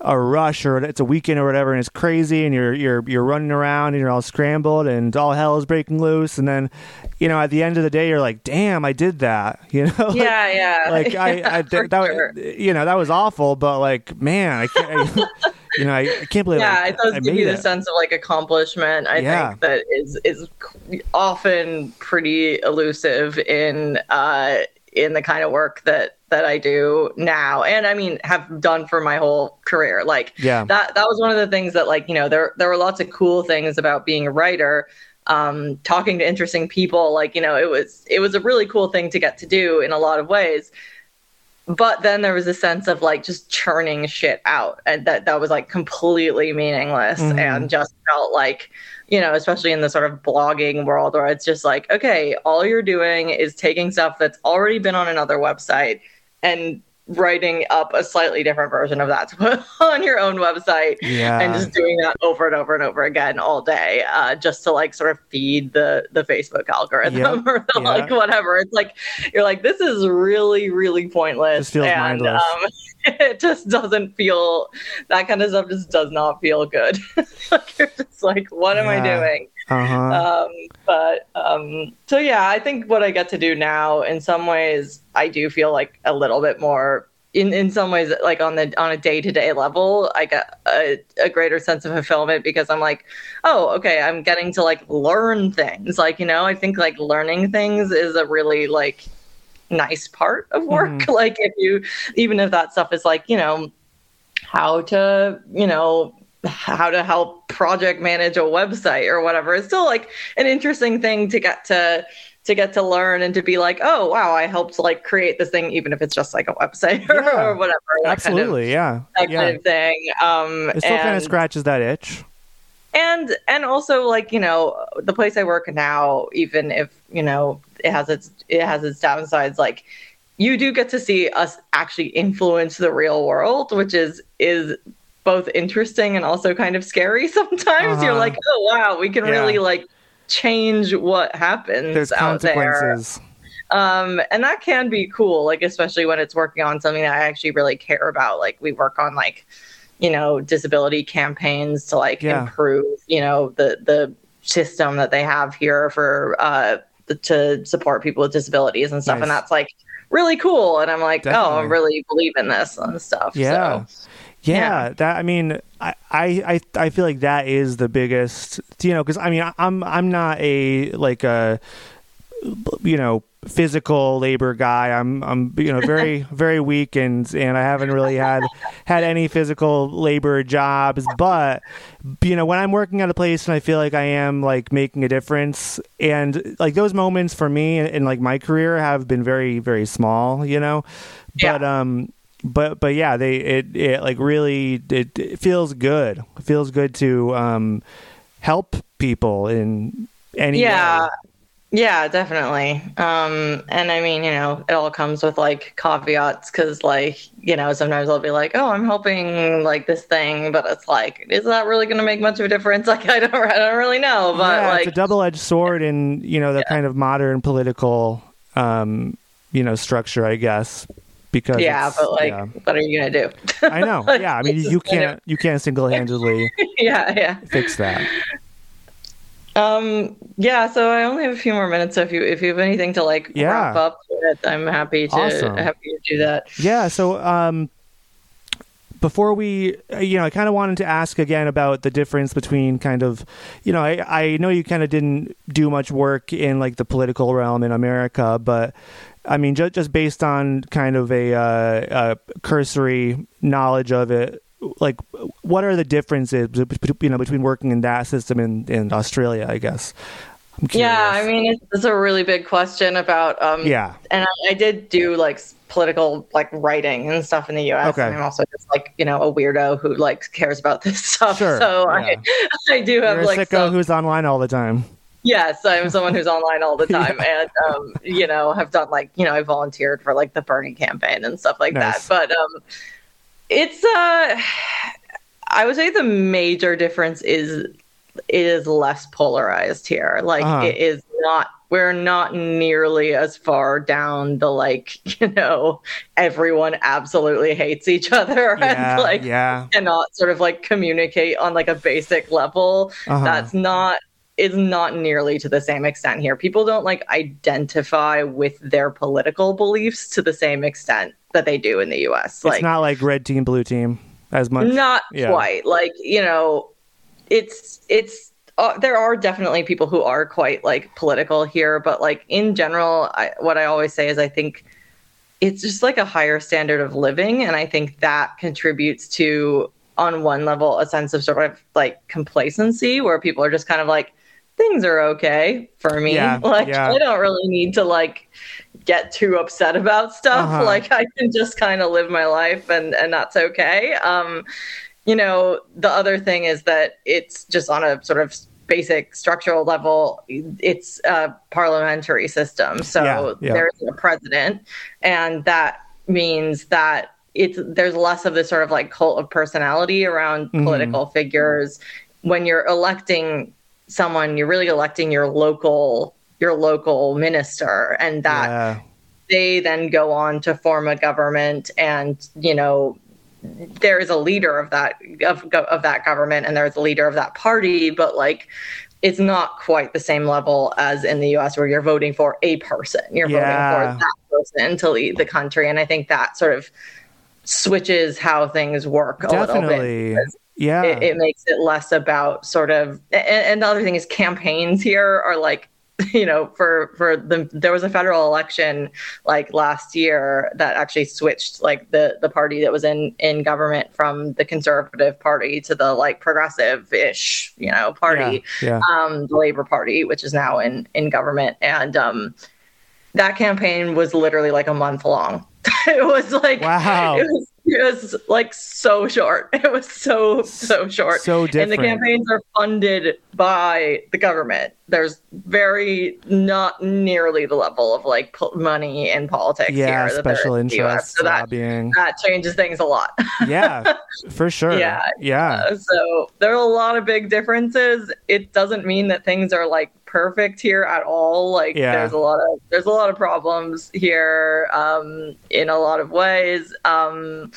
a rush or it's a weekend or whatever and it's crazy and you're you're you're running around and you're all scrambled and all hell is breaking loose and then you know at the end of the day you're like damn I did that you know like, yeah yeah like I, yeah, I that, sure. you know that was awful but like man I can't I, you know I, I, can't believe yeah I, it does give you the sense of like accomplishment I yeah. think that is is often pretty elusive in uh in the kind of work that that I do now and I mean have done for my whole career. Like yeah. that that was one of the things that like, you know, there there were lots of cool things about being a writer. Um, talking to interesting people, like, you know, it was it was a really cool thing to get to do in a lot of ways. But then there was a sense of like just churning shit out and that that was like completely meaningless mm-hmm. and just felt like you know, especially in the sort of blogging world where it's just like, okay, all you're doing is taking stuff that's already been on another website and writing up a slightly different version of that to put on your own website yeah. and just doing that over and over and over again all day uh, just to like sort of feed the the facebook algorithm yep. or the, yeah. like whatever it's like you're like this is really really pointless and um, it just doesn't feel that kind of stuff just does not feel good like you're just like what am i doing uh-huh. Um, but um, so yeah, I think what I get to do now, in some ways, I do feel like a little bit more. In, in some ways, like on the on a day to day level, I get a, a greater sense of fulfillment because I'm like, oh, okay, I'm getting to like learn things. Like you know, I think like learning things is a really like nice part of work. Mm-hmm. Like if you, even if that stuff is like you know, how to you know how to help project manage a website or whatever. It's still like an interesting thing to get to to get to learn and to be like, oh wow, I helped like create this thing, even if it's just like a website or, yeah, or whatever. Absolutely, kind of, yeah, that yeah. kind of thing. Um, it still kind of scratches that itch. And and also like you know the place I work now, even if you know it has its it has its downsides, like you do get to see us actually influence the real world, which is is both interesting and also kind of scary sometimes. Uh-huh. You're like, oh wow, we can yeah. really like change what happens There's out there. Um, and that can be cool, like especially when it's working on something that I actually really care about. Like we work on like you know disability campaigns to like yeah. improve you know the the system that they have here for uh to support people with disabilities and stuff nice. and that's like really cool and i'm like Definitely. oh i really believe in this and stuff yeah so, yeah, yeah, that I mean, I, I I feel like that is the biggest, you know, because I mean, I'm I'm not a like a, you know, physical labor guy. I'm I'm you know very very weak and and I haven't really had had any physical labor jobs. But you know when I'm working at a place and I feel like I am like making a difference, and like those moments for me in, in like my career have been very very small. You know, but yeah. um. But but yeah, they it, it like really it, it feels good. It feels good to um help people in any yeah way. Yeah, definitely. Um, and I mean, you know, it all comes with like caveats because, like, you know, sometimes I'll be like, "Oh, I'm helping like this thing," but it's like, is that really going to make much of a difference? Like, I don't, I don't really know. But yeah, like, it's a double-edged sword in you know the yeah. kind of modern political, um, you know, structure, I guess. Because yeah, but like, yeah. what are you gonna do? I know. Yeah, I mean, you can't, you can't single-handedly, yeah, yeah, fix that. Um, yeah, so I only have a few more minutes. So if you if you have anything to like yeah. wrap up with, I'm happy to awesome. happy to do that. Yeah. So um, before we, you know, I kind of wanted to ask again about the difference between kind of, you know, I I know you kind of didn't do much work in like the political realm in America, but I mean, just just based on kind of a, uh, a cursory knowledge of it, like what are the differences you know between working in that system in in Australia I guess? Yeah I mean it's, it's, a really big question about um yeah. and I, I, did do like political like writing and stuff in the US okay. and I'm also just like you know a weirdo who like cares about this stuff. Sure, so yeah. I I do have You're like a sicko some... who's online all the time Yes, I'm someone who's online all the time, yeah. and um, you know, have done like you know, I volunteered for like the Bernie campaign and stuff like nice. that. But um, it's uh I would say the major difference is it is less polarized here. Like uh-huh. it is not we're not nearly as far down the like, you know, everyone absolutely hates each other yeah, and like yeah. cannot sort of like communicate on like a basic level. Uh-huh. That's not is not nearly to the same extent here. People don't like identify with their political beliefs to the same extent that they do in the US. It's like, not like red team, blue team as much. Not yeah. quite. Like, you know, it's it's uh, there are definitely people who are quite like political here, but like in general, I, what I always say is I think it's just like a higher standard of living and I think that contributes to on one level a sense of sort of like complacency where people are just kind of like things are okay for me. Yeah, like yeah. I don't really need to like get too upset about stuff. Uh-huh. Like I can just kind of live my life and and that's okay. Um you know, the other thing is that it's just on a sort of basic structural level, it's a parliamentary system. So yeah, there's a president, and that means that it's there's less of this sort of like cult of personality around mm-hmm. political figures. When you're electing someone you're really electing your local your local minister and that yeah. they then go on to form a government and you know there is a leader of that of, of that government and there's a leader of that party but like it's not quite the same level as in the US where you're voting for a person you're yeah. voting for that person to lead the country and i think that sort of switches how things work a Definitely. little bit yeah. It, it, makes it less about sort of and, and, the other thing is campaigns here are like you know for for the there was a federal election like last year that actually switched like the the party that was in in government from the conservative party to the like progressive ish you know party. Yeah, yeah. um the labor party which is now in in government. And um that campaign was literally like a month long. It was like wow. it was it was like so short. It was so so short. So different. And the campaigns are funded by the government. There's very not nearly the level of like money in politics yeah, here. special interests, so lobbying. That, that changes things a lot. yeah, for sure. Yeah, yeah. Uh, so there are a lot of big differences. It doesn't mean that things are like perfect here at all. Like yeah. there's a lot of there's a lot of problems here um, in a lot of ways, um,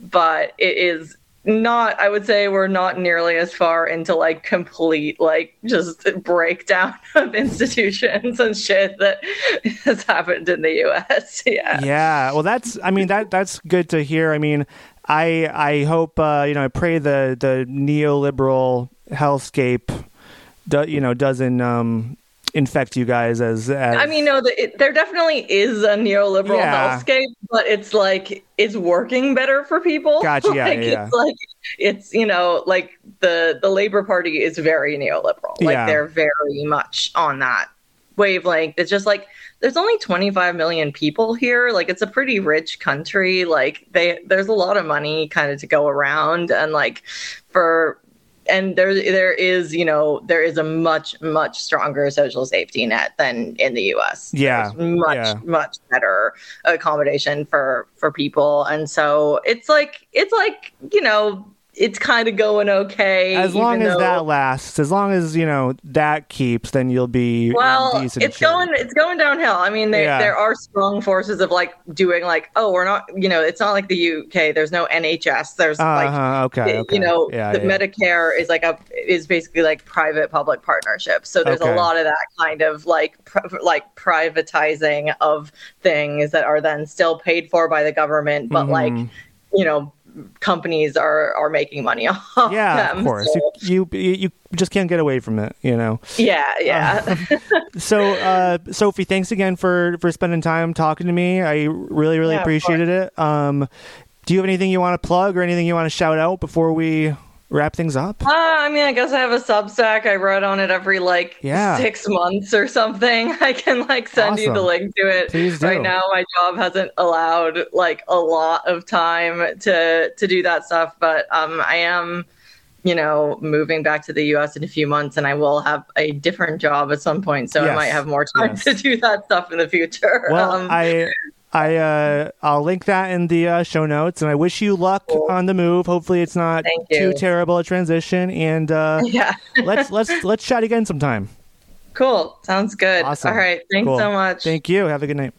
but it is not i would say we're not nearly as far into like complete like just breakdown of institutions and shit that has happened in the us yeah. Yeah. Well that's i mean that that's good to hear. I mean i i hope uh you know i pray the the neoliberal hellscape do, you know doesn't um infect you guys as, as... I mean, no, the, it, there definitely is a neoliberal yeah. hellscape, but it's like it's working better for people. Gotcha. Yeah, like, yeah. It's like it's you know like the the Labor Party is very neoliberal. Like yeah. they're very much on that wavelength. It's just like there's only 25 million people here. Like it's a pretty rich country. Like they there's a lot of money kind of to go around and like for and there there is you know there is a much much stronger social safety net than in the U.S. Yeah, There's much yeah. much better accommodation for for people, and so it's like it's like you know it's kind of going okay. As long as though, that lasts, as long as you know that keeps, then you'll be well. it's shape. going, it's going downhill. I mean, there yeah. there are strong forces of like doing like, oh, we're not, you know, it's not like the UK. There's no NHS. There's uh-huh, like, okay, okay, you know, yeah, the yeah. Medicare is like a is basically like private public partnership. So there's okay. a lot of that kind of like like privatizing of things that are then still paid for by the government, but mm-hmm. like you know companies are are making money off yeah them, of course. so. you, you you just can't get away from it you know? Yeah yeah. Uh, so uh, sophie thanks again for for spending time talking to me. I really really yeah, appreciated it. Um do you have anything you want to plug or anything you want to shout out before we wrap things up? Uh, I mean, I guess I have a Substack. I write on it every like yeah. six months or something. I can like send awesome. you the link to it. Please do. Right now, my job hasn't allowed like a lot of time to to do that stuff, but um, I am. You know, moving back to the US in a few months, and I will have a different job at some point. So yes. I might have more time yes. to do that stuff in the future. Well, um, I I uh, I'll link that in the uh, show notes, and I wish you luck cool. on the move. Hopefully, it's not too terrible a transition, and uh, yeah, let's let's let's chat again sometime. Cool, sounds good. Awesome. All right, thanks cool. so much. Thank you. Have a good night.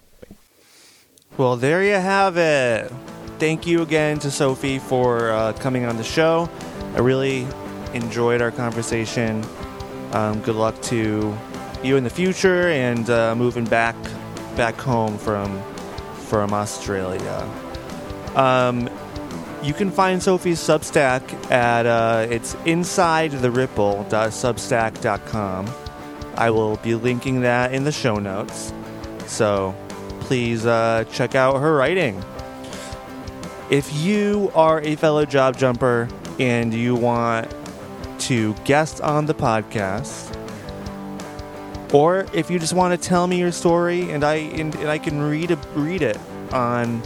Well, there you have it. Thank you again to Sophie for uh, coming on the show. I really enjoyed our conversation. Um, good luck to you in the future and uh, moving back back home from from Australia. Um, you can find Sophie's Substack at uh, it's inside the ripple.substack.com. I will be linking that in the show notes. So please uh, check out her writing. If you are a fellow job jumper and you want to guest on the podcast, or if you just want to tell me your story and I and, and I can read a, read it on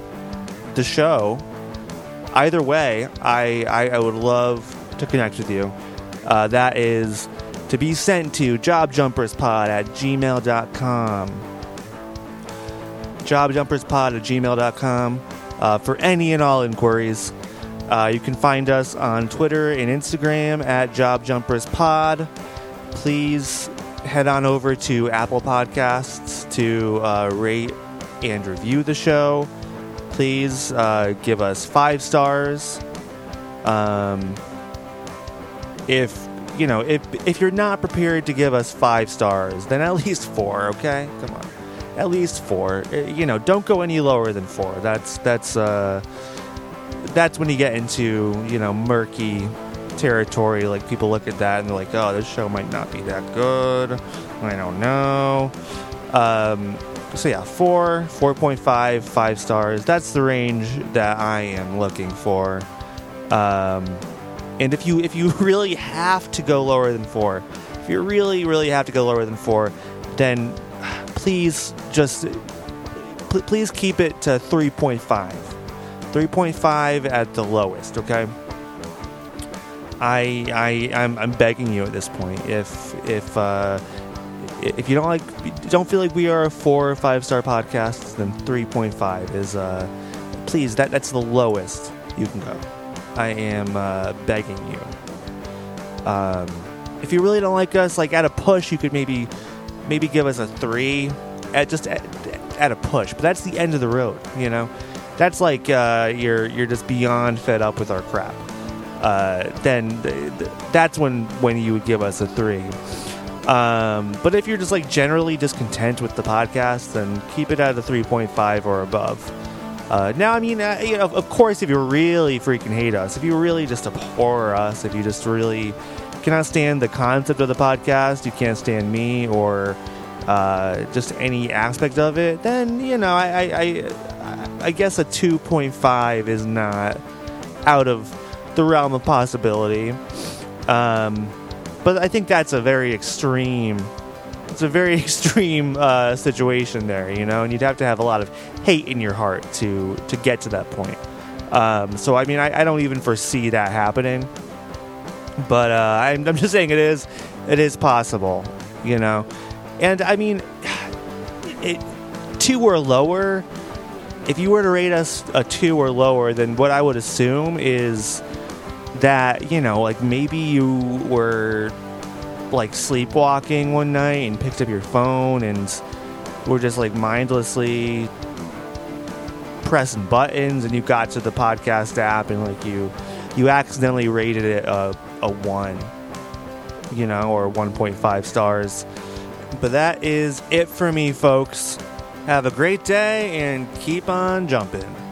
the show. Either way, I, I, I would love to connect with you. Uh, that is to be sent to jobjumperspod at gmail.com. Jobjumperspod at gmail.com uh, for any and all inquiries. Uh, you can find us on Twitter and Instagram at jobjumperspod. Please head on over to Apple Podcasts to uh, rate and review the show. Please uh, give us five stars. Um, if you know, if if you're not prepared to give us five stars, then at least four. Okay, come on, at least four. Uh, you know, don't go any lower than four. That's that's uh, that's when you get into you know murky territory. Like people look at that and they're like, "Oh, this show might not be that good." I don't know. Um, so yeah, four, four point five, five stars. That's the range that I am looking for. Um, and if you if you really have to go lower than four, if you really really have to go lower than four, then please just pl- please keep it to three point five. 3.5 at the lowest, okay? I I I'm, I'm begging you at this point. If if uh, if you don't like don't feel like we are a four or five star podcast, then three point five is uh, please that that's the lowest you can go. I am uh, begging you. Um, if you really don't like us, like at a push, you could maybe maybe give us a three at just at, at a push. But that's the end of the road, you know. That's like uh, you're you're just beyond fed up with our crap. Uh, then th- th- that's when when you would give us a three. Um, but if you're just like generally discontent with the podcast, then keep it at a 3.5 or above. Uh, now, I mean, uh, you know, of course, if you really freaking hate us, if you really just abhor us, if you just really cannot stand the concept of the podcast, you can't stand me or uh, just any aspect of it, then you know, I, I, I, I guess a 2.5 is not out of the realm of possibility. Um, but I think that's a very extreme. It's a very extreme uh, situation there, you know, and you'd have to have a lot of hate in your heart to to get to that point. Um, so I mean, I, I, don't even foresee that happening. But uh, I'm, I'm just saying it is it is possible, you know, and I mean, it two or lower. If you were to rate us a two or lower, then what I would assume is that you know like maybe you were like sleepwalking one night and picked up your phone and were just like mindlessly pressing buttons and you got to the podcast app and like you you accidentally rated it a, a 1 you know or 1.5 stars. But that is it for me folks. Have a great day and keep on jumping